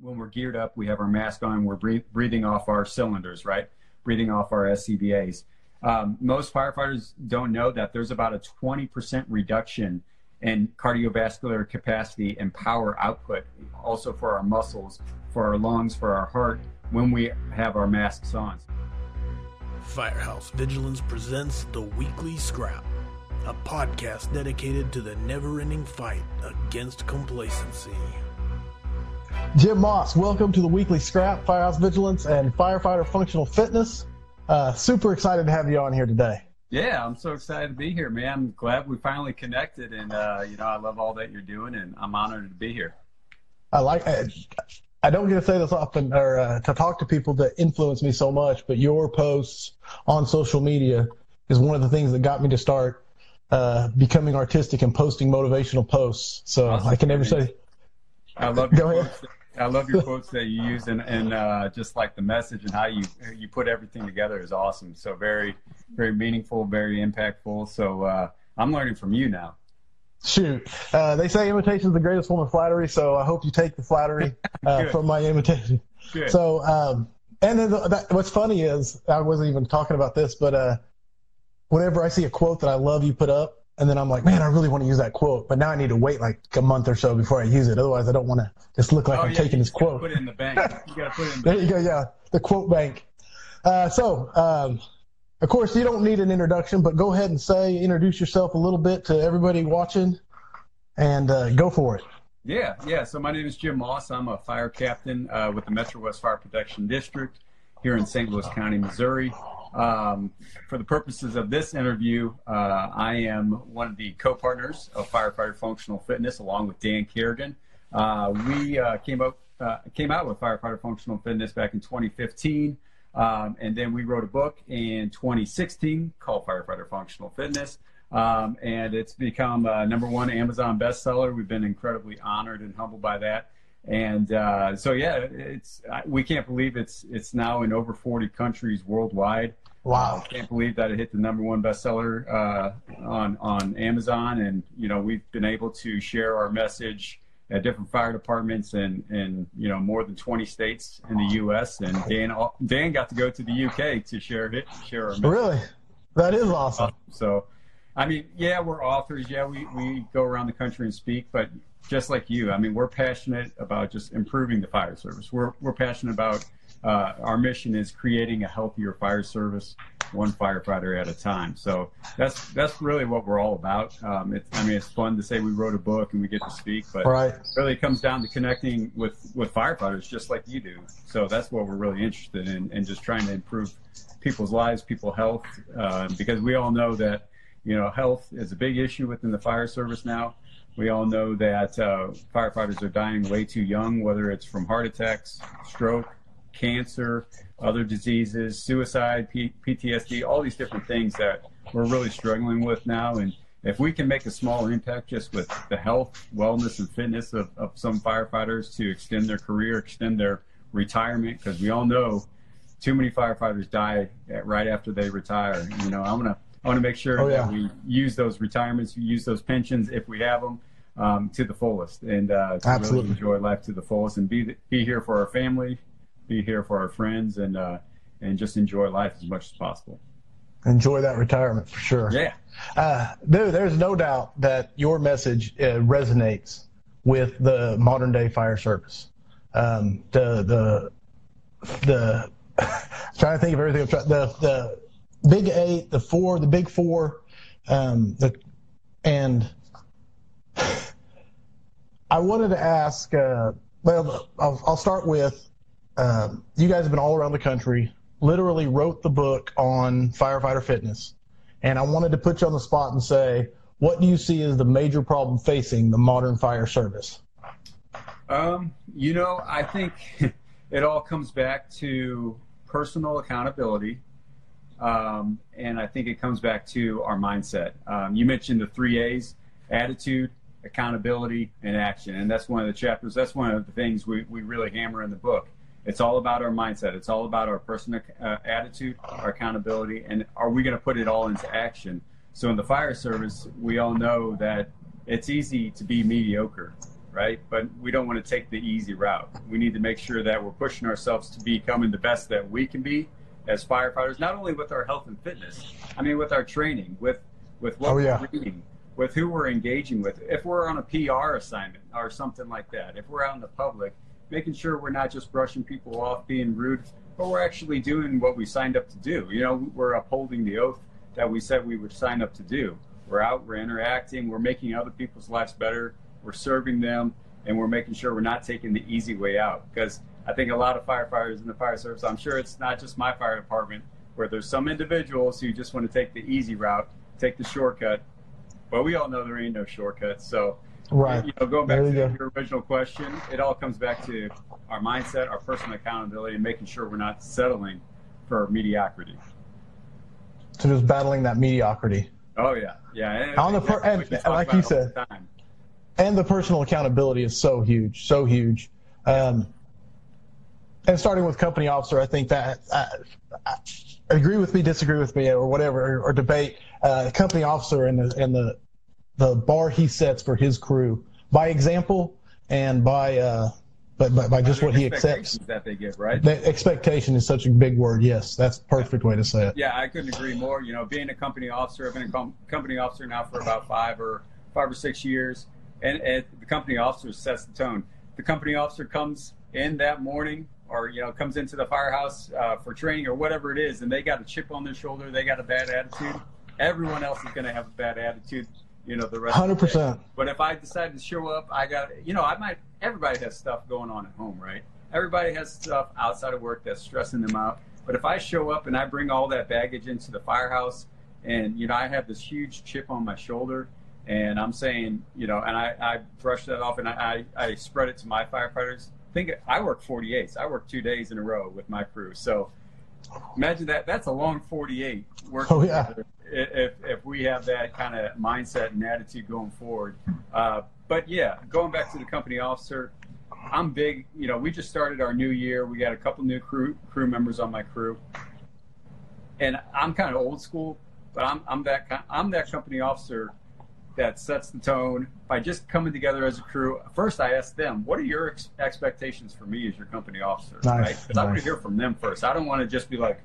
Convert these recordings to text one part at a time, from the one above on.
when we're geared up, we have our mask on, we're breathing off our cylinders, right? Breathing off our SCBAs. Um, most firefighters don't know that there's about a 20% reduction in cardiovascular capacity and power output, also for our muscles, for our lungs, for our heart, when we have our masks on. Firehouse Vigilance presents the Weekly Scrap, a podcast dedicated to the never ending fight against complacency. Jim Moss, welcome to the weekly scrap, Firehouse Vigilance and Firefighter Functional Fitness. Uh, super excited to have you on here today. Yeah, I'm so excited to be here, man. I'm glad we finally connected, and uh, you know, I love all that you're doing, and I'm honored to be here. I like. I, I don't get to say this often, or uh, to talk to people that influence me so much, but your posts on social media is one of the things that got me to start uh, becoming artistic and posting motivational posts. So awesome. I can never say. I love your ahead. I love your quotes that you use and, and uh, just like the message and how you you put everything together is awesome. So very very meaningful, very impactful. So uh, I'm learning from you now. Shoot, uh, they say imitation is the greatest form of flattery. So I hope you take the flattery uh, from my imitation. Good. So um, and then the, that, what's funny is I wasn't even talking about this, but uh, whenever I see a quote that I love you put up, and then I'm like, man, I really want to use that quote, but now I need to wait like a month or so before I use it. Otherwise, I don't want to just look like oh, I'm yeah, taking this quote. Put it in the bank. You got to put it in. The there you go. Yeah, the quote bank. Uh, so, um, of course, you don't need an introduction, but go ahead and say, introduce yourself a little bit to everybody watching, and uh, go for it. Yeah, yeah. So my name is Jim Moss. I'm a fire captain uh, with the Metro West Fire Protection District here in St. Louis County, Missouri. Um, for the purposes of this interview, uh, I am one of the co-partners of Firefighter Functional Fitness, along with Dan Kerrigan. Uh, we uh, came up uh, came out with Firefighter Functional Fitness back in 2015, um, and then we wrote a book in 2016 called Firefighter Functional Fitness. Um, and it's become a number one Amazon bestseller. We've been incredibly honored and humbled by that. And uh, so, yeah, it's we can't believe it's it's now in over 40 countries worldwide. Wow! I can't believe that it hit the number one bestseller uh, on on Amazon, and you know we've been able to share our message at different fire departments and in you know more than 20 states in the U.S. And Dan Dan got to go to the U.K. to share it share our message. Really, that is awesome. So, I mean, yeah, we're authors. Yeah, we we go around the country and speak, but just like you, I mean, we're passionate about just improving the fire service. We're we're passionate about uh, our mission is creating a healthier fire service, one firefighter at a time. So that's that's really what we're all about. Um, it's, I mean, it's fun to say we wrote a book and we get to speak, but right. really it comes down to connecting with with firefighters just like you do. So that's what we're really interested in, and just trying to improve people's lives, people's health, uh, because we all know that you know health is a big issue within the fire service now. We all know that uh, firefighters are dying way too young, whether it's from heart attacks, stroke, cancer, other diseases, suicide, P- PTSD, all these different things that we're really struggling with now. And if we can make a small impact just with the health, wellness, and fitness of, of some firefighters to extend their career, extend their retirement, because we all know too many firefighters die at, right after they retire. You know, I'm gonna I want to make sure oh, yeah. that we use those retirements, we use those pensions if we have them, um, to the fullest and uh, to Absolutely. really enjoy life to the fullest and be be here for our family, be here for our friends, and uh, and just enjoy life as much as possible. Enjoy that retirement for sure. Yeah, uh, dude. There's no doubt that your message uh, resonates with the modern day fire service. Um, the the the trying to think of everything. The the big eight, the four, the big four, um, the and I wanted to ask. Uh, well, I'll, I'll, start with um, you guys have been all around the country. Literally wrote the book on firefighter fitness, and I wanted to put you on the spot and say, what do you see as the major problem facing the modern fire service? Um, you know, I think it all comes back to personal accountability. Um, and I think it comes back to our mindset. Um, you mentioned the three A's attitude, accountability, and action. And that's one of the chapters, that's one of the things we, we really hammer in the book. It's all about our mindset. It's all about our personal uh, attitude, our accountability, and are we going to put it all into action? So in the fire service, we all know that it's easy to be mediocre. right? But we don't want to take the easy route. We need to make sure that we're pushing ourselves to becoming the best that we can be as firefighters, not only with our health and fitness, I mean, with our training, with with what oh, yeah. we're reading, with who we're engaging with. If we're on a PR assignment or something like that, if we're out in the public, making sure we're not just brushing people off, being rude, but we're actually doing what we signed up to do. You know, we're upholding the oath that we said we would sign up to do. We're out, we're interacting, we're making other people's lives better, we're serving them, and we're making sure we're not taking the easy way out. Because I think a lot of firefighters in the fire service, I'm sure it's not just my fire department, where there's some individuals who just want to take the easy route, take the shortcut. But we all know there ain't no shortcuts. So, right. you know, going back to go. your original question, it all comes back to our mindset, our personal accountability, and making sure we're not settling for mediocrity. So just battling that mediocrity. Oh yeah, yeah. And on the per- and, like you said, and the personal accountability is so huge, so huge. Um, and starting with company officer, I think that uh, agree with me, disagree with me, or whatever, or, debate. Uh, company officer and the and the the bar he sets for his crew by example and by uh, but by, by just what he accepts that they give, right? The expectation is such a big word. Yes, that's the perfect way to say it. Yeah, I couldn't agree more. You know, being a company officer, I've been a com- company officer now for about five or five or six years, and, and the company officer sets the tone. The company officer comes in that morning, or you know, comes into the firehouse uh, for training or whatever it is, and they got a chip on their shoulder, they got a bad attitude. Everyone else is going to have a bad attitude you know the rest. Hundred percent. But if I decide to show up, I got you know I might. Everybody has stuff going on at home, right? Everybody has stuff outside of work that's stressing them out. But if I show up and I bring all that baggage into the firehouse, and you know I have this huge chip on my shoulder, and I'm saying you know, and I, I brush that off and I, I, I spread it to my firefighters. Think I work 48s. I work two days in a row with my crew. So imagine that. That's a long 48 working oh, yeah. together if if we have that kind of mindset and attitude going forward. Uh, but yeah, going back to the company officer, I'm big. You know, we just started our new year. We got a couple new crew crew members on my crew, and I'm kind of old school, but I'm I'm that I'm that company officer that sets the tone by just coming together as a crew. First, I ask them, "What are your ex- expectations for me as your company officer?" Nice, right? Because nice. I want to hear from them first. I don't want to just be like,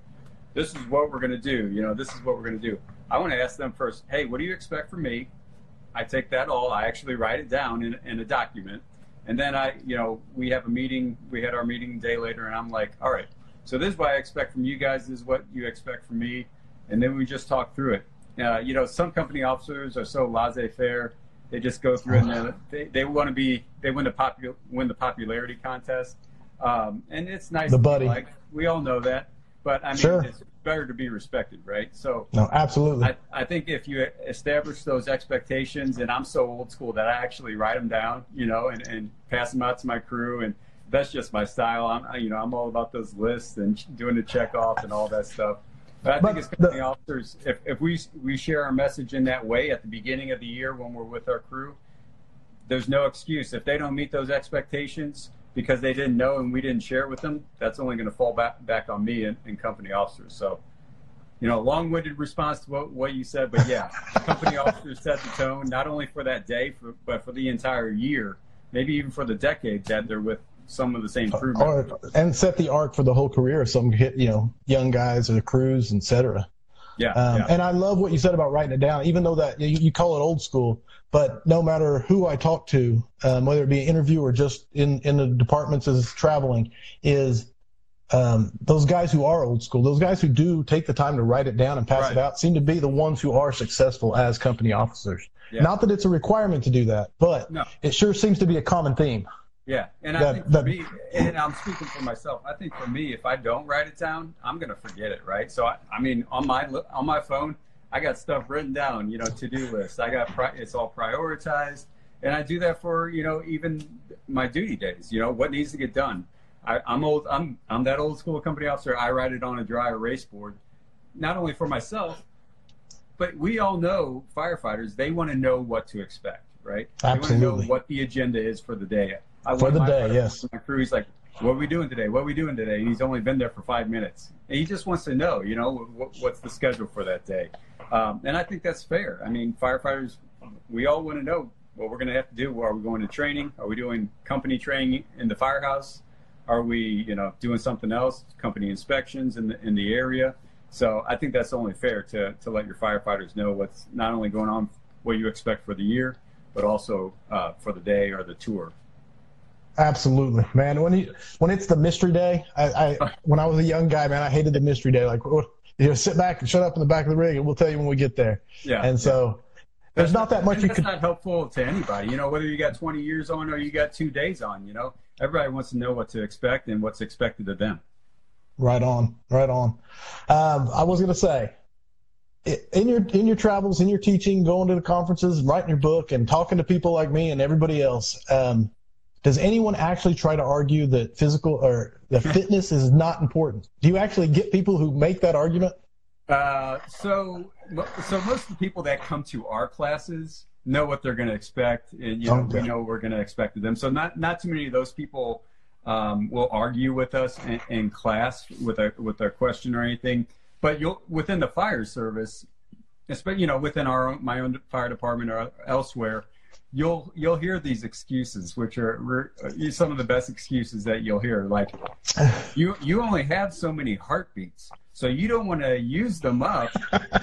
"This is what we're going to do." You know, this is what we're going to do. I want to ask them first, hey, what do you expect from me? I take that all, I actually write it down in, in a document. And then I, you know, we have a meeting, we had our meeting a day later, and I'm like, all right, so this is what I expect from you guys, this is what you expect from me. And then we just talk through it. Uh, you know, some company officers are so laissez faire. They just go through and they, they want to be, they win the, popu- win the popularity contest. Um, and it's nice. The buddy. Like, we all know that. But I mean, sure. it's better to be respected, right? So no, absolutely. I, I think if you establish those expectations, and I'm so old school that I actually write them down, you know, and, and pass them out to my crew, and that's just my style. I'm, you know, I'm all about those lists and doing the check off and all that stuff. But I but think as company the, officers, if, if we we share our message in that way at the beginning of the year when we're with our crew, there's no excuse. If they don't meet those expectations, because they didn't know and we didn't share it with them, that's only going to fall back back on me and, and company officers. So, you know, long-winded response to what, what you said, but yeah, company officers set the tone not only for that day, for, but for the entire year, maybe even for the decade that they're with some of the same crew members. and set the arc for the whole career of some hit you know young guys or crews, etc. Yeah, um, yeah, And I love what you said about writing it down, even though that you, you call it old school. But no matter who I talk to, um, whether it be an interview or just in, in the departments as traveling, is um, those guys who are old school, those guys who do take the time to write it down and pass right. it out, seem to be the ones who are successful as company officers. Yeah. Not that it's a requirement to do that, but no. it sure seems to be a common theme. Yeah, and that, I think for that, me, and I'm speaking for myself. I think for me, if I don't write it down, I'm gonna forget it, right? So I, I mean, on my on my phone, I got stuff written down, you know, to do list. I got it's all prioritized, and I do that for you know even my duty days. You know what needs to get done. I, I'm old. I'm I'm that old school company officer. I write it on a dry erase board, not only for myself, but we all know firefighters. They want to know what to expect, right? Absolutely. They want to know what the agenda is for the day I for the day, yes. My crew, he's like, "What are we doing today? What are we doing today?" And he's only been there for five minutes, and he just wants to know, you know, what, what's the schedule for that day. Um, and I think that's fair. I mean, firefighters, we all want to know what we're going to have to do. Are we going to training? Are we doing company training in the firehouse? Are we, you know, doing something else? Company inspections in the in the area. So I think that's only fair to to let your firefighters know what's not only going on, what you expect for the year, but also uh, for the day or the tour. Absolutely, man. When you when it's the mystery day, I, I when I was a young guy, man, I hated the mystery day. Like, you know, sit back and shut up in the back of the rig, and we'll tell you when we get there. Yeah. And so there's not that much you that's could. not helpful to anybody. You know, whether you got 20 years on or you got two days on. You know, everybody wants to know what to expect and what's expected of them. Right on, right on. Um, I was going to say, in your in your travels, in your teaching, going to the conferences, writing your book, and talking to people like me and everybody else, um, does anyone actually try to argue that physical or the fitness is not important? Do you actually get people who make that argument? Uh, so, so most of the people that come to our classes know what they're going to expect, and you know, okay. we know we're going to expect of them. So, not not too many of those people um, will argue with us in, in, class with a with a question or anything. But you'll within the fire service, especially you know within our own, my own fire department or elsewhere, you'll you'll hear these excuses, which are some of the best excuses that you'll hear. Like, you you only have so many heartbeats. So you don't want to use them up,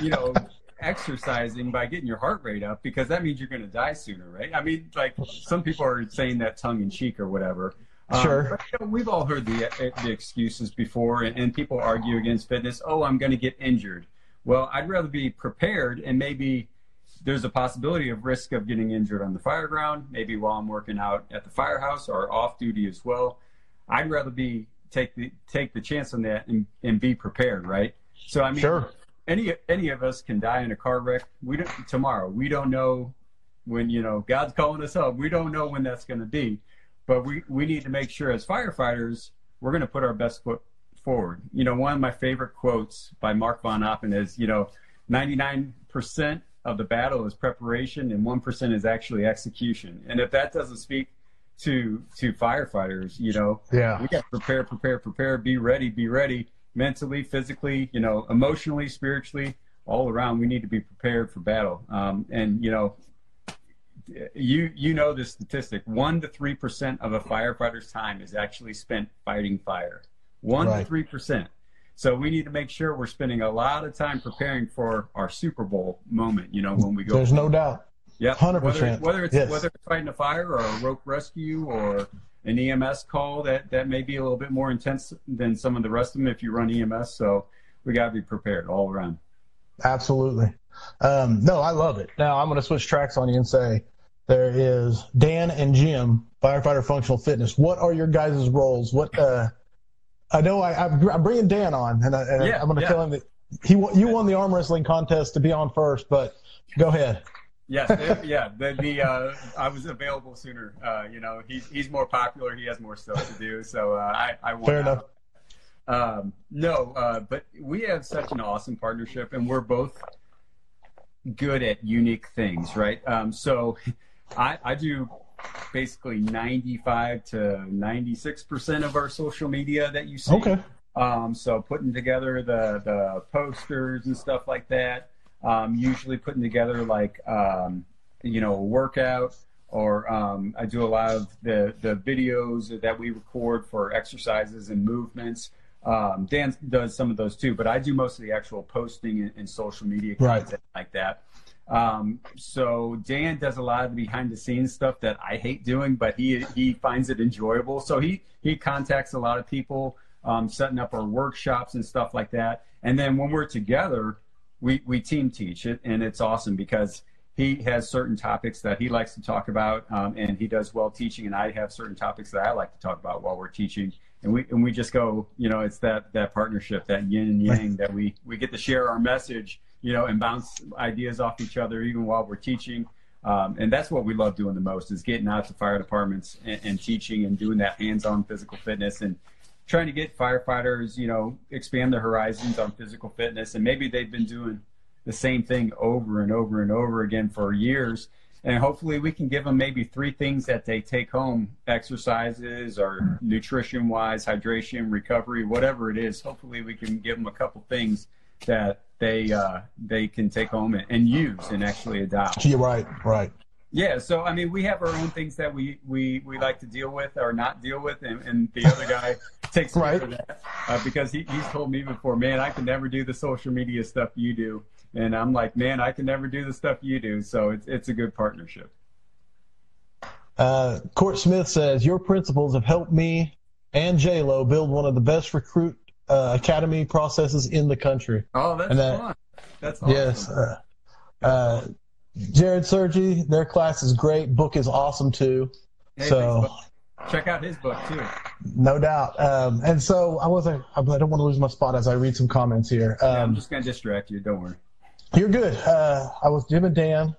you know, exercising by getting your heart rate up because that means you're going to die sooner, right? I mean, like some people are saying that tongue in cheek or whatever. Um, sure. But, you know, we've all heard the the excuses before, and, and people argue against fitness. Oh, I'm going to get injured. Well, I'd rather be prepared, and maybe there's a possibility of risk of getting injured on the fire ground, maybe while I'm working out at the firehouse or off duty as well. I'd rather be take the take the chance on that and, and be prepared, right? So I mean, sure. any any of us can die in a car wreck. We don't tomorrow. We don't know when you know God's calling us up. We don't know when that's going to be, but we we need to make sure as firefighters we're going to put our best foot forward. You know, one of my favorite quotes by Mark von Oppen is, you know, 99% of the battle is preparation and 1% is actually execution. And if that doesn't speak to to firefighters. You know, yeah, we got to prepare, prepare, prepare, be ready, be ready, mentally, physically, you know, emotionally, spiritually, all around. We need to be prepared for battle. Um, and you know, you you know the statistic: one to three percent of a firefighter's time is actually spent fighting fire. One right. to three percent. So we need to make sure we're spending a lot of time preparing for our Super Bowl moment. You know, when we go. There's no doubt. Yeah, hundred percent. Whether it's yes. whether it's fighting a fire or a rope rescue or an EMS call, that that may be a little bit more intense than some of the rest of them if you run EMS. So we got to be prepared all around. Absolutely. Um, no, I love it. Now I'm going to switch tracks on you and say there is Dan and Jim, firefighter functional fitness. What are your guys' roles? What uh, I know I, am bringing Dan on, and, I, am going to yeah. tell him that he you won the arm wrestling contest to be on first, but go ahead. Yes, it, yeah. The, the uh, I was available sooner. Uh, you know, he's he's more popular. He has more stuff to do. So uh, I I won. Fair enough. Um, no, uh, but we have such an awesome partnership, and we're both good at unique things, right? Um, so I I do basically 95 to 96 percent of our social media that you see. Okay. Um, so putting together the the posters and stuff like that um, usually putting together like um, you know a workout or um, I do a lot of the the videos that we record for exercises and movements. Um, Dan does some of those too, but I do most of the actual posting and, and social media content right. like that. Um, so Dan does a lot of the behind the scenes stuff that I hate doing, but he he finds it enjoyable. So he he contacts a lot of people, um, setting up our workshops and stuff like that. And then when we're together, we we team teach it, and it's awesome because he has certain topics that he likes to talk about, um, and he does well teaching, and I have certain topics that I like to talk about while we're teaching, and we and we just go, you know, it's that that partnership, that yin and yang, that we we get to share our message, you know, and bounce ideas off each other even while we're teaching. Um, and that's what we love doing the most is getting out to fire departments and, and teaching and doing that hands-on physical fitness and trying to get firefighters, you know, expand their horizons on physical fitness. And maybe they've been doing the same thing over and over and over again for years. And hopefully we can give them maybe three things that they take home exercises or nutrition wise, hydration, recovery, whatever it is. Hopefully we can give them a couple things that they uh, they can take home and, use and actually adopt. You're right, right. Yeah, so I mean, we have our own things that we we, we like to deal with or not deal with, and, and the other guy takes care right. of that uh, because he, he's told me before, man, I can never do the social media stuff you do, and I'm like, man, I can never do the stuff you do. So it's it's a good partnership. Uh, Court Smith says your principles have helped me and J Lo build one of the best recruit uh, academy processes in the country. Oh, that's that, fun. That's awesome. yes. Uh, uh, Jared Sergi, their class is great. Book is awesome too. Hey, so check out his book too. No doubt. Um, and so I wasn't. I don't want to lose my spot as I read some comments here. Um, yeah, I'm just gonna distract you. Don't worry. You're good. Uh, I was Jim and Dan,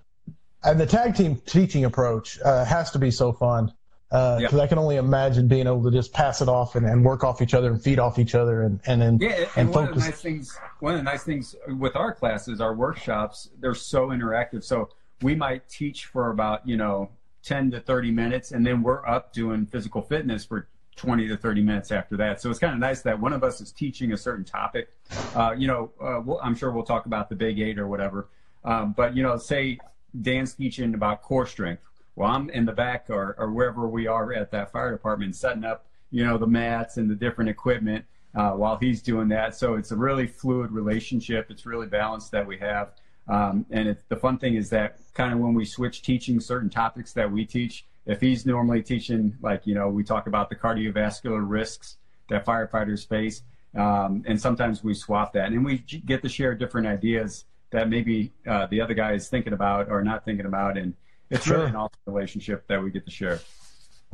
and the tag team teaching approach uh, has to be so fun because uh, I can only imagine being able to just pass it off and, and work off each other and feed off each other and and then yeah. And, and one focus. of the nice things, one of the nice things with our classes, our workshops, they're so interactive. So we might teach for about you know ten to thirty minutes, and then we're up doing physical fitness for 20 to 30 minutes after that. So it's kind of nice that one of us is teaching a certain topic. Uh, you know, uh, we'll, I'm sure we'll talk about the big eight or whatever. Um, but, you know, say Dan's teaching about core strength well, I'm in the back or, or wherever we are at that fire department setting up, you know, the mats and the different equipment uh, while he's doing that. So it's a really fluid relationship. It's really balanced that we have. Um, and the fun thing is that kind of when we switch teaching certain topics that we teach, if he's normally teaching, like, you know, we talk about the cardiovascular risks that firefighters face, um, and sometimes we swap that and we get to share different ideas that maybe uh, the other guy is thinking about or not thinking about. And it's sure. really an awesome relationship that we get to share.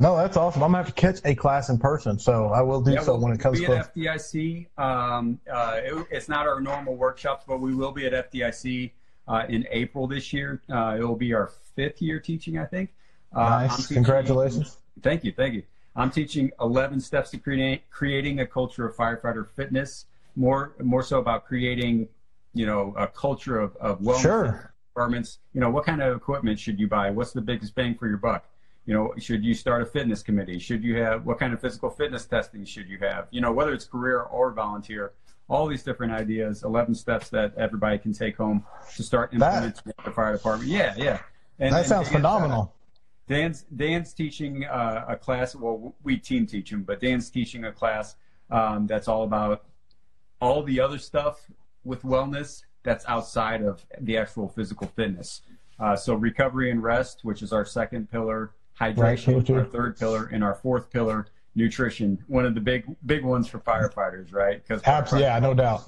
No, that's awesome. I'm gonna have to catch a class in person, so I will do yeah, so we'll, when it comes we'll be to at FDIC. Um, uh, it, it's not our normal workshops, but we will be at FDIC uh, in April this year. Uh, it will be our fifth year teaching, I think. Uh, nice. Teaching, Congratulations. Thank you. Thank you. I'm teaching 11 steps to create, creating a culture of firefighter fitness. More, more so about creating, you know, a culture of, of wellness sure departments, you know, what kind of equipment should you buy? What's the biggest bang for your buck? You know, should you start a fitness committee? Should you have what kind of physical fitness testing should you have? You know, whether it's career or volunteer, all these different ideas, 11 steps that everybody can take home to start implementing that, the fire department. Yeah, yeah. And, that sounds Dan's, phenomenal. Uh, Dan's Dan's teaching uh, a class. Well, we team teach him, but Dan's teaching a class um, that's all about all the other stuff with wellness that's outside of the actual physical fitness. Uh, so recovery and rest, which is our second pillar, hydration, our third pillar, and our fourth pillar, nutrition. One of the big big ones for firefighters, right? Because absolutely, yeah, no doubt.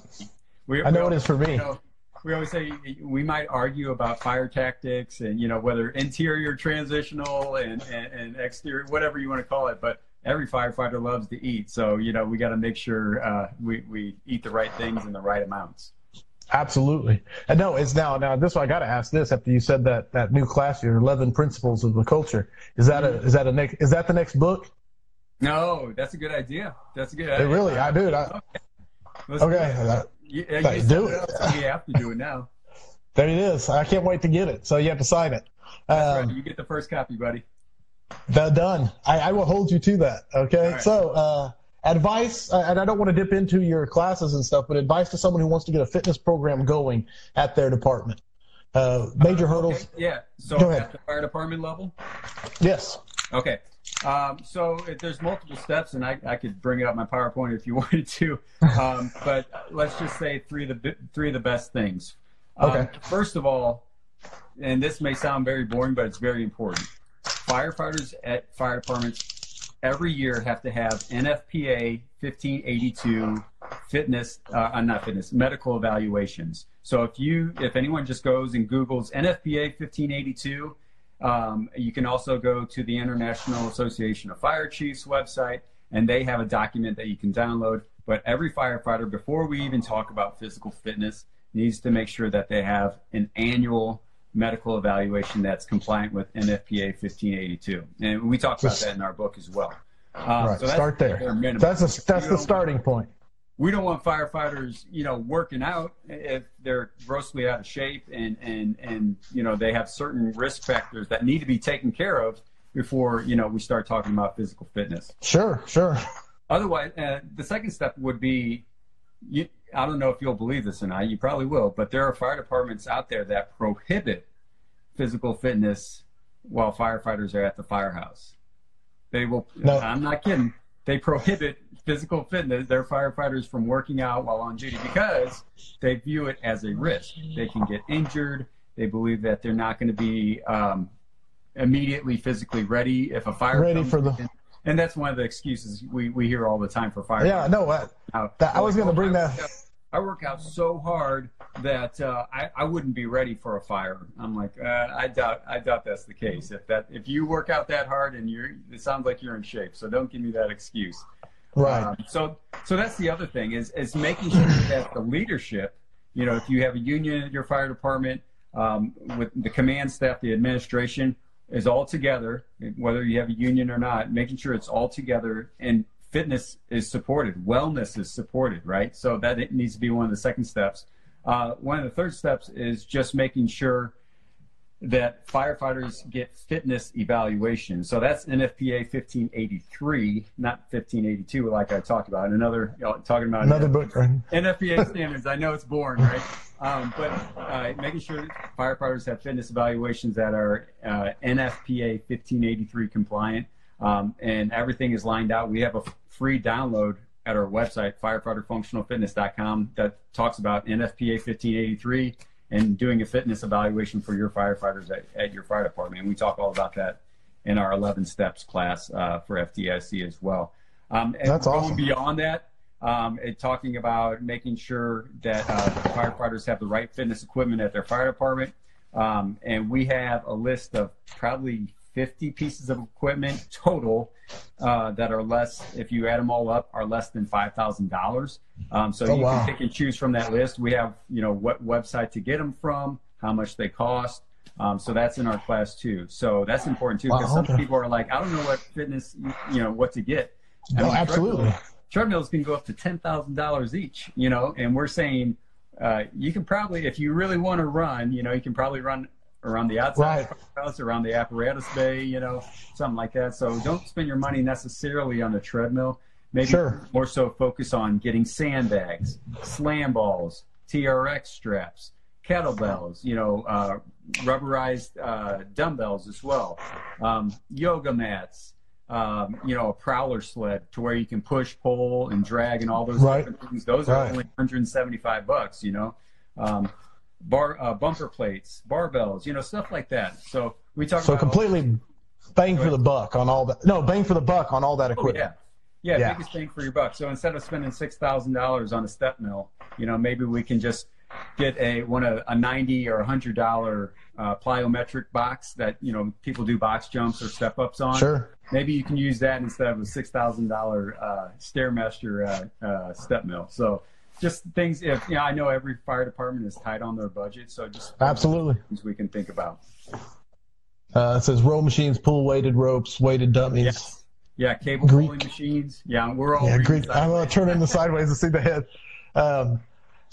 We, I know we, it is for me. You know, we always say we might argue about fire tactics and you know whether interior transitional and, and, and exterior whatever you want to call it but every firefighter loves to eat so you know we got to make sure uh, we, we eat the right things in the right amounts Absolutely. And no, it's now, now this, one I got to ask this after you said that, that new class, your 11 principles of the culture. Is that a, is that a next, is that the next book? No, that's a good idea. That's a good idea. really, I do. I, okay. okay. You, you do it. it. So we have to do it now. There it is. I can't wait to get it. So you have to sign it. Um, right. You get the first copy, buddy. That Done. I, I will hold you to that. Okay. Right. So, uh, advice, uh, and I don't want to dip into your classes and stuff, but advice to someone who wants to get a fitness program going at their department. Uh, major uh, hurdles. Okay. Yeah. So Go ahead. at the fire department level. Yes. Okay. Um, so there's multiple steps, and I, I, could bring it up my PowerPoint if you wanted to, um, but let's just say three of the three of the best things. Um, okay. First of all, and this may sound very boring, but it's very important. Firefighters at fire departments every year have to have NFPA 1582 fitness, uh, not fitness, medical evaluations. So if you, if anyone just goes and Google's NFPA 1582, um, you can also go to the International Association of Fire Chiefs website, and they have a document that you can download. But every firefighter, before we even talk about physical fitness, needs to make sure that they have an annual medical evaluation that's compliant with NFPA 1582. And we talk about that in our book as well. Um, right. So Start there. That's a, that's the starting point. We don't want firefighters, you know, working out if they're grossly out of shape and, and, and, you know, they have certain risk factors that need to be taken care of before, you know, we start talking about physical fitness. Sure, sure. Otherwise, uh, the second step would be, you, I don't know if you'll believe this or not. You probably will, but there are fire departments out there that prohibit physical fitness while firefighters are at the firehouse. They will. No. I'm not kidding. They prohibit physical fitness, their firefighters from working out while on duty because they view it as a risk. They can get injured. They believe that they're not going to be um, immediately physically ready if a fire ready for the. In. And that's one of the excuses we, we hear all the time for fire. Yeah, no, I, that, I was going to bring that. I work out so hard that uh, I, I wouldn't be ready for a fire. I'm like, uh, I doubt I doubt that's the case. If that if you work out that hard and you're, it sounds like you're in shape. So don't give me that excuse. Right. Um, so so that's the other thing is is making sure that the leadership, you know, if you have a union at your fire department, um, with the command staff, the administration is all together, whether you have a union or not, making sure it's all together and fitness is supported, wellness is supported, right? So that it needs to be one of the second steps. Uh, one of the third steps is just making sure that firefighters get fitness evaluation. So that's NFPA 1583, not 1582, like I talked about. Another, you know, talking about another book, right? NFPA standards. I know it's boring, right? Um, but uh, making sure firefighters have fitness evaluations that are uh, NFPA 1583 compliant, um, and everything is lined out. We have a free download at our website, firefighterfunctionalfitness.com, that talks about NFPA 1583 and doing a fitness evaluation for your firefighters at, at your fire department. And we talk all about that in our 11 steps class uh, for FDIC as well. Um, That's going awesome. Beyond that, um, it, talking about making sure that uh, firefighters have the right fitness equipment at their fire department. Um, and we have a list of probably 50 pieces of equipment total uh, that are less, if you add them all up, are less than $5,000. Um, so oh, you wow. can pick and choose from that list. We have, you know, what website to get them from, how much they cost. Um, so that's in our class too. So that's important too because wow, okay. some people are like, I don't know what fitness, you know, what to get. No, absolutely. Treadmills, can go up to ten thousand dollars each. You know, and we're saying uh, you can probably, if you really want to run, you know, you can probably run around the outside right. house, around the apparatus bay, you know, something like that. So don't spend your money necessarily on the treadmill. Maybe sure. more so focus on getting sandbags, slam balls, TRX straps, kettlebells, you know, uh, rubberized uh, dumbbells as well, um, yoga mats, um, you know, a prowler sled to where you can push, pull, and drag and all those right. things. Those right. are only 175 bucks, you know. Um, bar uh, bumper plates, barbells, you know, stuff like that. So we talk. So completely bang for the buck on all that. No, bang for the buck on all that equipment. Oh, yeah. yeah. yeah, biggest bang for your buck. So instead of spending six thousand dollars on a step mill, you know, maybe we can just get a one a, a ninety or a hundred dollar uh, plyometric box that you know people do box jumps or step ups on. Sure. Maybe you can use that instead of a six thousand dollar uh, stairmaster uh, uh, step mill. So just things if you know i know every fire department is tight on their budget so just absolutely things we can think about uh, it says row machines pull weighted ropes weighted dummies yes. yeah cable Greek. machines yeah we're all yeah, Greek. i'm to turn in the sideways to see the head um,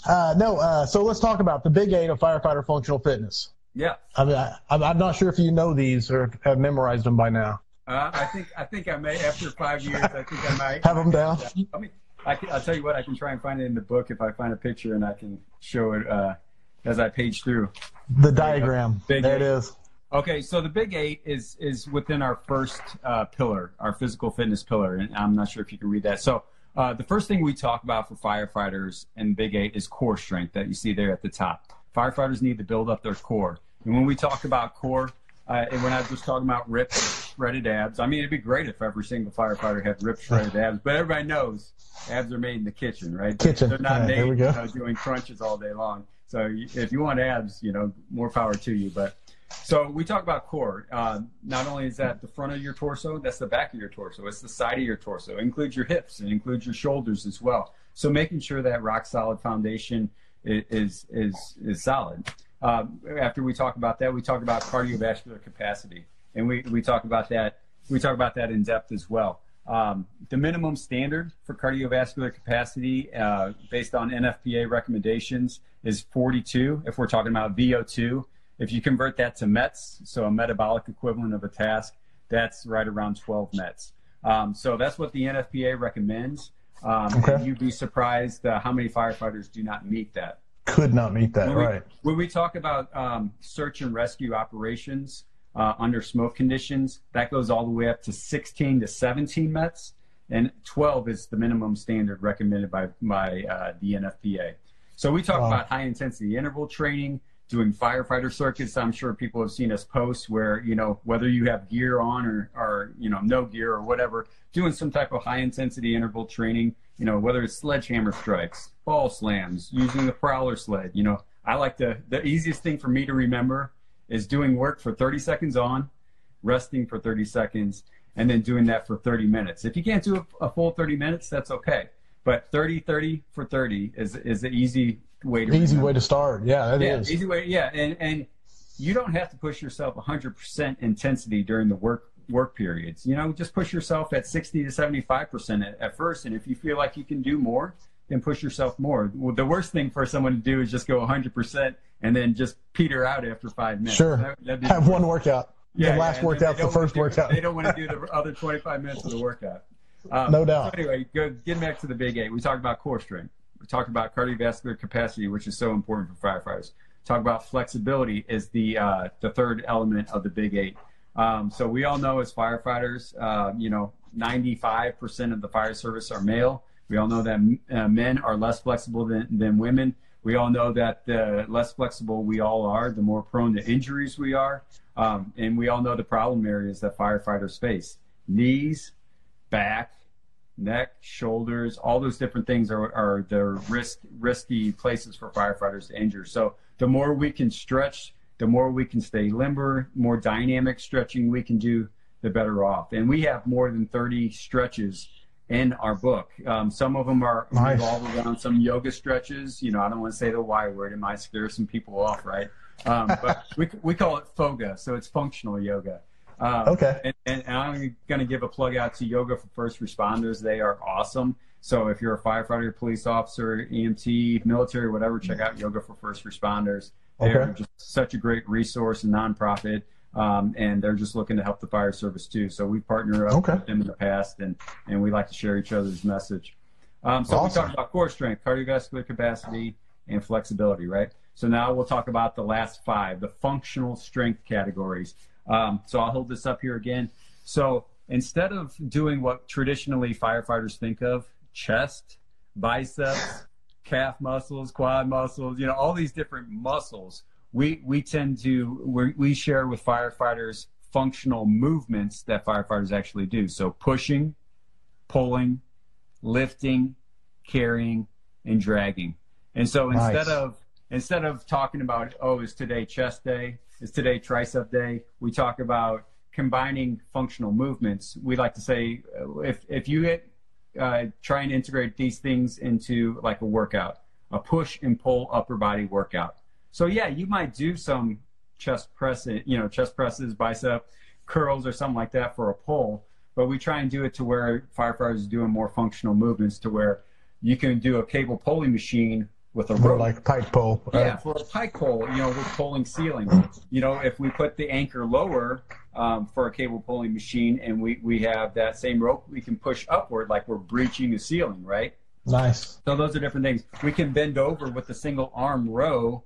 uh, no uh, so let's talk about the big eight of firefighter functional fitness yeah i mean I, i'm not sure if you know these or have memorized them by now uh, I think I think I may after five years. I think I might have them down. I mean, I can, I'll tell you what, I can try and find it in the book if I find a picture and I can show it uh, as I page through. The diagram. Big there eight. it is. Okay, so the big eight is is within our first uh, pillar, our physical fitness pillar, and I'm not sure if you can read that. So uh, the first thing we talk about for firefighters and big eight is core strength that you see there at the top. Firefighters need to build up their core, and when we talk about core, uh, and we're not just talking about ripped, shredded abs. I mean, it'd be great if every single firefighter had ripped, shredded abs, but everybody knows abs are made in the kitchen, right? Kitchen. They're not made you know, doing crunches all day long. So if you want abs, you know, more power to you. But so we talk about core. Uh, not only is that the front of your torso, that's the back of your torso. It's the side of your torso. It includes your hips and includes your shoulders as well. So making sure that rock solid foundation is is is solid. Uh, after we talk about that, we talk about cardiovascular capacity, and we, we talk about that we talk about that in depth as well. Um, the minimum standard for cardiovascular capacity, uh, based on NFPA recommendations, is 42. If we're talking about VO2, if you convert that to METs, so a metabolic equivalent of a task, that's right around 12 METs. Um, so that's what the NFPA recommends. Um, okay. You'd be surprised uh, how many firefighters do not meet that could not meet that, when right? When we talk about um, search and rescue operations, uh, under smoke conditions. That goes all the way up to 16 to 17 METs, and 12 is the minimum standard recommended by, by uh, the NFPA. So we talk wow. about high intensity interval training, doing firefighter circuits. I'm sure people have seen us post where, you know, whether you have gear on or, or, you know, no gear or whatever, doing some type of high intensity interval training, you know, whether it's sledgehammer strikes, ball slams, using the prowler sled, you know, I like to, the easiest thing for me to remember is doing work for 30 seconds on, resting for 30 seconds, and then doing that for 30 minutes. If you can't do a, a full 30 minutes, that's okay. But 30, 30 for 30 is, is the easy way to easy remember. way to start. Yeah, it yeah, is. Easy way. Yeah. And, and you don't have to push yourself 100% intensity during the work work periods. You know, just push yourself at 60 to 75% at, at first. And if you feel like you can do more, then push yourself more. Well, the worst thing for someone to do is just go 100% and then just peter out after five minutes. Sure. That, Have one workout. Yeah, the last yeah, workout, the first do, workout. They don't want to do the other 25 minutes of the workout. Um, no doubt. So anyway, go, getting back to the big eight, we talked about core strength. We talked about cardiovascular capacity, which is so important for firefighters. Talk about flexibility is the uh, the third element of the big eight. Um, so we all know as firefighters, uh, you know, 95% of the fire service are male. We all know that uh, men are less flexible than, than women. We all know that the less flexible we all are, the more prone to injuries we are. Um, and we all know the problem areas that firefighters face knees, back, neck, shoulders, all those different things are, are the risk, risky places for firefighters to injure. So the more we can stretch, the more we can stay limber, more dynamic stretching we can do, the better off. And we have more than 30 stretches in our book. Um, some of them are nice. revolved around some yoga stretches. You know, I don't want to say the Y word; it might scare some people off, right? Um, but we we call it FOGA, so it's functional yoga. Um, okay. And, and, and I'm going to give a plug out to Yoga for First Responders. They are awesome. So if you're a firefighter, police officer, EMT, military, whatever, check out Yoga for First Responders. They're okay. just such a great resource and nonprofit. Um, and they're just looking to help the fire service too. So we partner up okay. with them in the past, and and we like to share each other's message. Um, so awesome. we talked about core strength, cardiovascular capacity, and flexibility, right? So now we'll talk about the last five, the functional strength categories. Um, so I'll hold this up here again. So instead of doing what traditionally firefighters think of, chest, biceps, calf muscles, quad muscles, you know, all these different muscles we we tend to we we share with firefighters functional movements that firefighters actually do. So pushing, pulling, lifting, carrying, and dragging. And so nice. instead of instead of talking about oh is today chest day, is today tricep day, we talk about combining functional movements. We like to say if if you uh, try and integrate these things into like a workout, a push and pull upper body workout. So yeah, you might do some chest press, you know, chest presses, bicep curls, or something like that for a pull. But we try and do it to where firefighters are doing more functional movements, to where you can do a cable pulling machine with a rope, like a pike pole. Right? Yeah, for a pike pole, you know, with pulling ceilings. You know, if we put the anchor lower um, for a cable pulling machine, and we we have that same rope, we can push upward like we're breaching a ceiling, right? Nice. So those are different things. We can bend over with a single arm row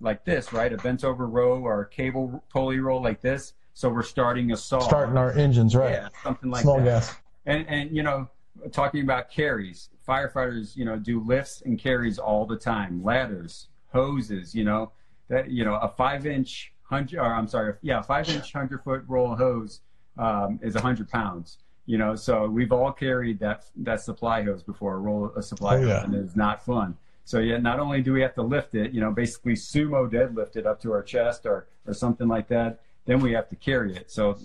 like this, right? A bent over row or a cable pulley roll like this. So we're starting a saw. Starting our engines, right? Yeah, something like Small that. gas. And and you know, talking about carries, firefighters, you know, do lifts and carries all the time. Ladders, hoses, you know, that you know, a five inch hundred, or I'm sorry, yeah, five inch hundred foot roll hose um, is a hundred pounds. You know, so we've all carried that that supply hose before, a roll a supply oh, hose, yeah. and it's not fun. So yeah, not only do we have to lift it, you know, basically sumo deadlift it up to our chest or or something like that, then we have to carry it. So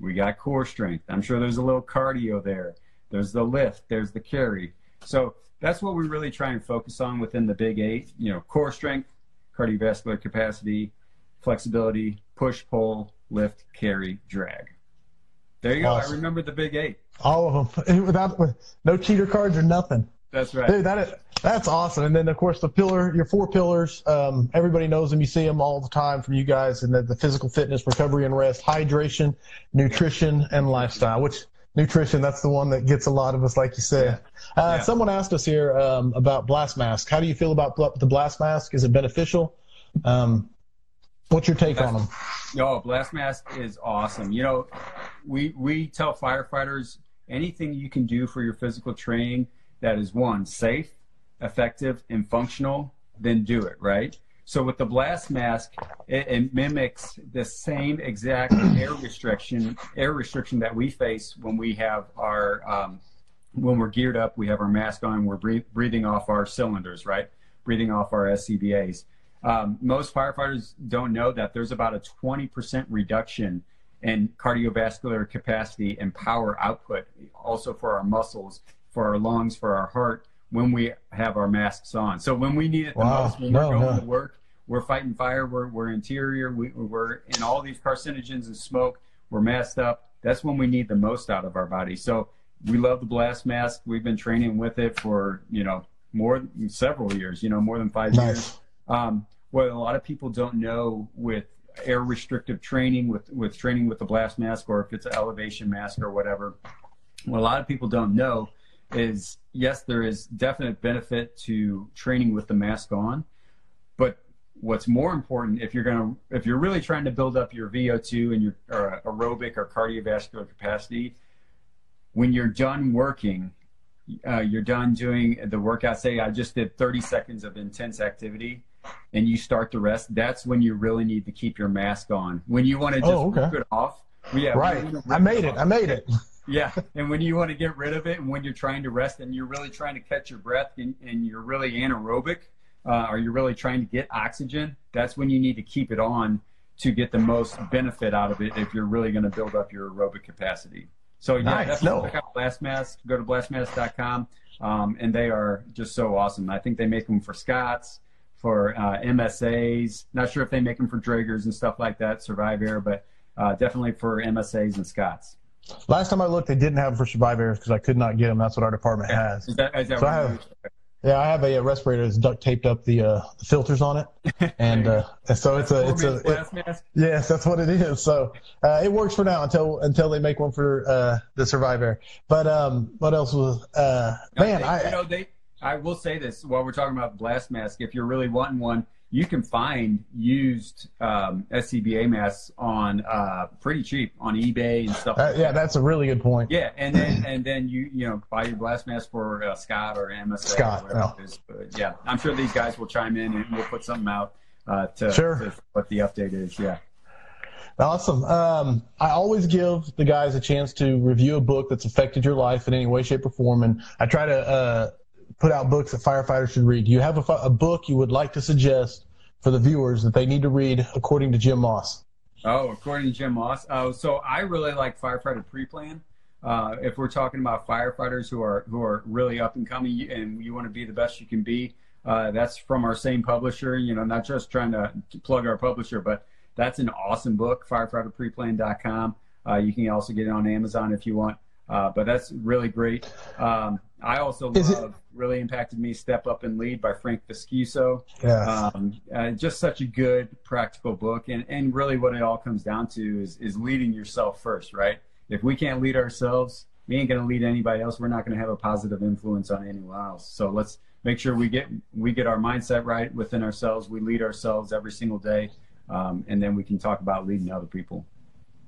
we got core strength. I'm sure there's a little cardio there. There's the lift. There's the carry. So that's what we really try and focus on within the big eight. You know, core strength, cardiovascular capacity, flexibility, push, pull, lift, carry, drag. There you awesome. go. I remember the big eight. All of them without no cheater cards or nothing. That's right. Dude, that is, that's awesome. And then, of course, the pillar, your four pillars, um, everybody knows them. You see them all the time from you guys. And the, the physical fitness, recovery and rest, hydration, nutrition, and lifestyle, which nutrition, that's the one that gets a lot of us, like you said. Yeah. Uh, yeah. Someone asked us here um, about blast mask. How do you feel about the blast mask? Is it beneficial? Um, What's your take Blast, on them? No, Blast Mask is awesome. You know, we we tell firefighters anything you can do for your physical training that is one safe, effective, and functional, then do it. Right. So with the blast mask, it, it, mimics the same exact air restriction air restriction that we face when we have our um, when we're geared up. We have our mask on. We're breathe, breathing off our cylinders, right? Breathing off our SCBA's. Um, most firefighters don't know that there's about a 20% reduction in cardiovascular capacity and power output, also for our muscles, for our lungs, for our heart, when we have our masks on. So when we need it the wow. most, when no, we're going no. to work, we're fighting fire. We're, we're interior. We, we're in all these carcinogens and smoke. We're masked up. That's when we need the most out of our body. So we love the blast mask. We've been training with it for, you know, more several years, you know, more than five nice. years. Um, what a lot of people don't know with air restrictive training, with, with training with the blast mask, or if it's an elevation mask or whatever, what a lot of people don't know is yes, there is definite benefit to training with the mask on, but what's more important if you're going to if you're really trying to build up your VO2 and your or aerobic or cardiovascular capacity when you're done working uh, you're done doing the workout say I just did 30 seconds of intense activity and you start to rest that's when you really need to keep your mask on. When you want to just oh, okay. rip it off yeah right. I made it, it I made it yeah and when you want to get rid of it and when you're trying to rest and you're really trying to catch your breath and, and you're really anaerobic uh, are you really trying to get oxygen, that's when you need to keep it on to get the most benefit out of it if you're really going to build up your aerobic capacity. So yeah, nice. definitely no. check out Blastmask. Go to blastmask.com, um, and they are just so awesome. I think they make them for Scotts, for uh, MSAs. Not sure if they make them for Dragers and stuff like that, Survivair, but uh, definitely for MSAs and Scotts. Last time I looked, they didn't have them for Survivairs because I could not get them. That's what our department has. Is that, is that so I have, yeah, I have a, a respirator that's duct taped up the, uh, the filters on it, and uh, so it's a it's a it, yes, that's what it is. So uh, it works for now until until they make one for uh, the Survivair. But um, what else was uh, man? They, I you know they I will say this while we're talking about blast mask. If you're really wanting one, you can find used um, SCBA masks on uh, pretty cheap on eBay and stuff. Uh, like yeah, that. that's a really good point. Yeah, and then and then you you know buy your blast mask for uh, Scott or MSA Scott. Or no. But yeah, I'm sure these guys will chime in and we'll put something out uh, to, sure. to what the update is. Yeah. Awesome. Um, I always give the guys a chance to review a book that's affected your life in any way, shape, or form, and I try to uh, put out books that firefighters should read. Do you have a, a book you would like to suggest for the viewers that they need to read according to Jim Moss? Oh, according to Jim Moss. Oh, so I really like Firefighter Pre-Plan. Uh, if we're talking about firefighters who are who are really up and coming and you want to be the best you can be, uh, that's from our same publisher. You know, not just trying to plug our publisher, but that's an awesome book. Firefighterpreplan.com. Uh, you can also get it on Amazon if you want. Uh, but that's really great. Um, I also Is love, it, really impacted me, Step Up and Lead by Frank Viscuso. Yeah. Um, uh, just such a good practical book. And, and really what it all comes down to is, is leading yourself first, right? If we can't lead ourselves, we ain't going to lead anybody else. We're not going to have a positive influence on anyone else. So let's make sure we get, we get our mindset right within ourselves. We lead ourselves every single day. Um, and then we can talk about leading other people.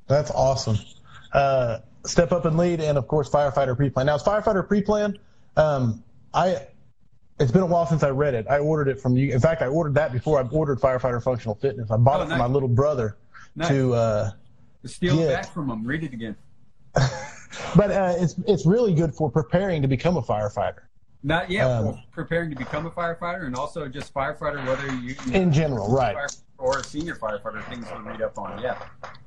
That's awesome. Uh, Step Up and Lead, and of course Firefighter Pre-Plan. Now, it's Firefighter Pre-Plan. Um, I it's been a while since I read it. I ordered it from you. In fact, I ordered that before I ordered Firefighter Functional Fitness. I bought oh, it nice. for my little brother nice. to uh, steal get. it back from him. Read it again. but uh, it's it's really good for preparing to become a firefighter. Not yet. Um, preparing to become a firefighter, and also just firefighter, whether you, you in general, right, or a senior firefighter, things to read up on. Yeah.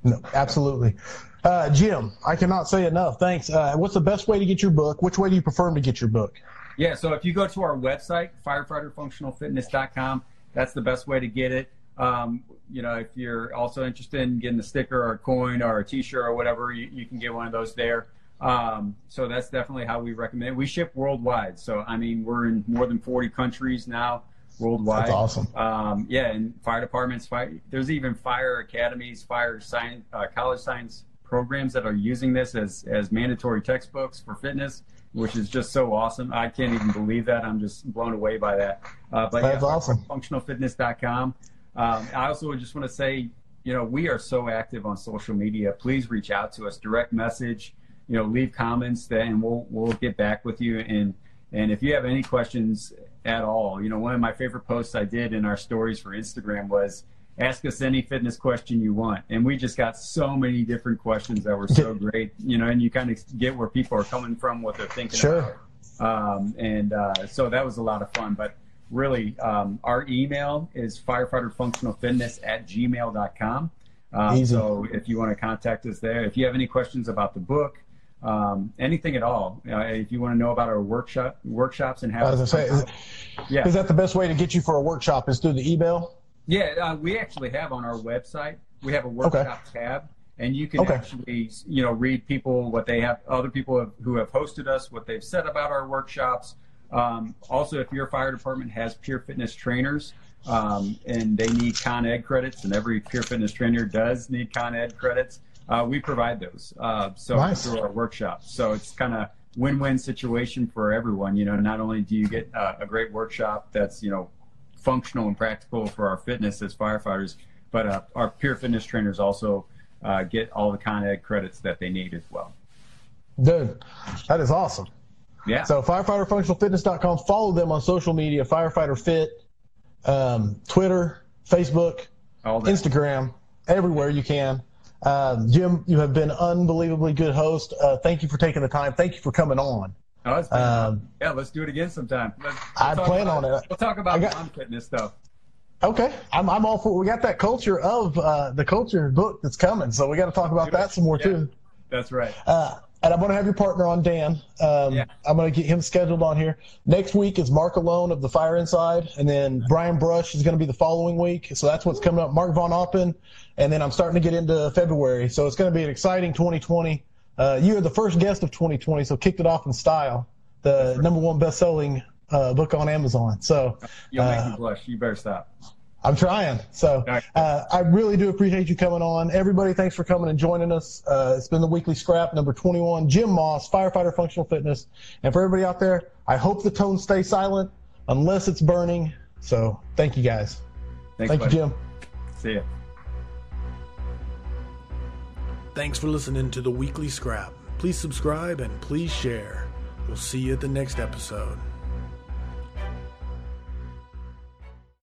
No, absolutely. Uh, Jim, I cannot say enough. Thanks. Uh, what's the best way to get your book? Which way do you prefer to get your book? Yeah, so if you go to our website, firefighterfunctionalfitness.com, that's the best way to get it. Um, you know, if you're also interested in getting a sticker or a coin or a T-shirt or whatever, you, you can get one of those there. Um, so that's definitely how we recommend it. We ship worldwide. So, I mean, we're in more than 40 countries now worldwide. That's awesome. Um, yeah, and fire departments, fire, there's even fire academies, fire science, uh, college science programs that are using this as, as mandatory textbooks for fitness, which is just so awesome. I can't even believe that. I'm just blown away by that. Uh, but That's yeah, awesome. Functionalfitness.com. Um, I also just want to say, you know, we are so active on social media. Please reach out to us, direct message, you know, leave comments, and we'll we'll get back with you. And and if you have any questions at all, you know, one of my favorite posts I did in our stories for Instagram was ask us any fitness question you want. And we just got so many different questions that were so great, you know, and you kind of get where people are coming from, what they're thinking sure. about. Um, and uh, so that was a lot of fun. But really, um, our email is firefighterfunctionalfitness at gmail.com. Um, so if you want to contact us there, if you have any questions about the book, um, anything at all, uh, if you want to know about our workshop workshops and how, I was say, is, yeah, is that the best way to get you for a workshop? Is through the email? Yeah, uh, we actually have on our website. We have a workshop okay. tab, and you can okay. actually, you know, read people what they have, other people have, who have hosted us, what they've said about our workshops. Um, also, if your fire department has Peer Fitness trainers um, and they need Con Ed credits, and every Peer Fitness trainer does need Con Ed credits, uh, we provide those. Uh, so nice. through our workshops. So it's kind of win-win situation for everyone. You know, not only do you get uh, a great workshop that's you know functional and practical for our fitness as firefighters, but uh, our peer Fitness trainers also uh, get all the Con Ed credits that they need as well. Dude, that is awesome. Yeah. So firefighterfunctionalfitness.com. Follow them on social media, Firefighter Fit, um, Twitter, Facebook, Instagram, everywhere you can. Um, Jim, you have been unbelievably good host. Uh, thank you for taking the time. Thank you for coming on. Oh, um, yeah, let's do it again sometime. Let's, I plan about, on it. We'll talk about non-fitness stuff. Okay, I'm I'm all for. We got that culture of uh, the culture book that's coming, so we got to talk about that some more yeah, too. That's right. Uh, and I'm going to have your partner on, Dan. Um, yeah. I'm going to get him scheduled on here. Next week is Mark Alone of the Fire Inside, and then Brian Brush is going to be the following week. So that's what's coming up. Mark vonAppen, and then I'm starting to get into February. So it's going to be an exciting 2020. Uh, you are the first guest of 2020, so kicked it off in style. The number one best-selling uh, book on Amazon. So you'll make me uh, blush. You better stop. I'm trying. So uh, I really do appreciate you coming on. Everybody, thanks for coming and joining us. Uh, it's been the weekly scrap number 21. Jim Moss, firefighter functional fitness. And for everybody out there, I hope the tone stays silent unless it's burning. So thank you guys. Thanks, thank buddy. you, Jim. See ya. Thanks for listening to the weekly scrap. Please subscribe and please share. We'll see you at the next episode.